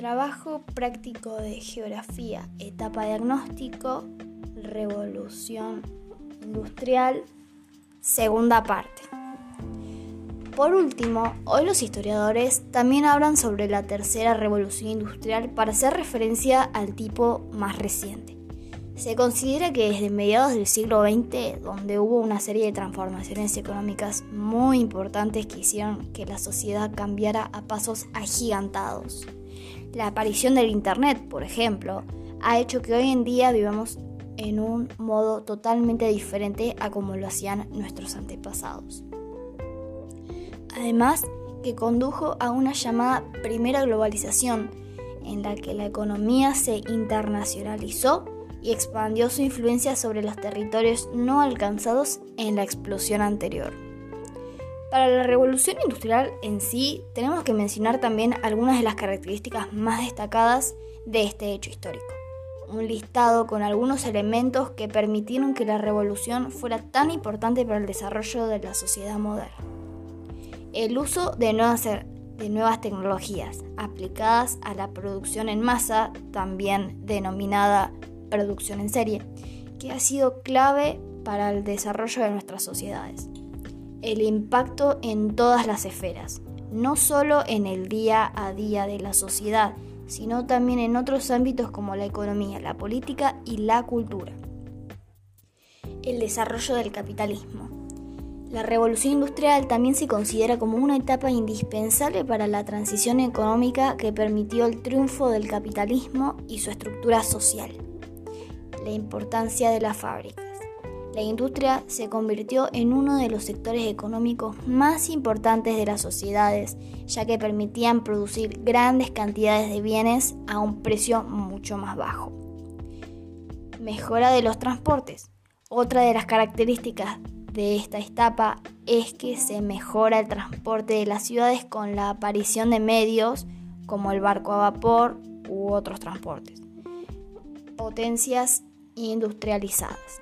Trabajo práctico de geografía, etapa diagnóstico, revolución industrial, segunda parte. Por último, hoy los historiadores también hablan sobre la tercera revolución industrial para hacer referencia al tipo más reciente. Se considera que desde mediados del siglo XX, donde hubo una serie de transformaciones económicas muy importantes que hicieron que la sociedad cambiara a pasos agigantados. La aparición del Internet, por ejemplo, ha hecho que hoy en día vivamos en un modo totalmente diferente a como lo hacían nuestros antepasados. Además, que condujo a una llamada primera globalización, en la que la economía se internacionalizó y expandió su influencia sobre los territorios no alcanzados en la explosión anterior. Para la revolución industrial en sí, tenemos que mencionar también algunas de las características más destacadas de este hecho histórico un listado con algunos elementos que permitieron que la revolución fuera tan importante para el desarrollo de la sociedad moderna. El uso de nuevas, nuevas tecnologías aplicadas a la producción en masa, también denominada producción en serie, que ha sido clave para el desarrollo de nuestras sociedades. El impacto en todas las esferas, no solo en el día a día de la sociedad, sino también en otros ámbitos como la economía, la política y la cultura. El desarrollo del capitalismo. La revolución industrial también se considera como una etapa indispensable para la transición económica que permitió el triunfo del capitalismo y su estructura social. La importancia de la fábrica. La industria se convirtió en uno de los sectores económicos más importantes de las sociedades, ya que permitían producir grandes cantidades de bienes a un precio mucho más bajo. Mejora de los transportes. Otra de las características de esta etapa es que se mejora el transporte de las ciudades con la aparición de medios como el barco a vapor u otros transportes. Potencias industrializadas.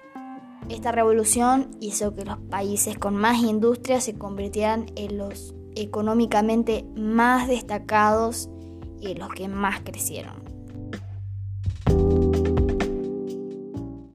Esta revolución hizo que los países con más industria se convirtieran en los económicamente más destacados y los que más crecieron.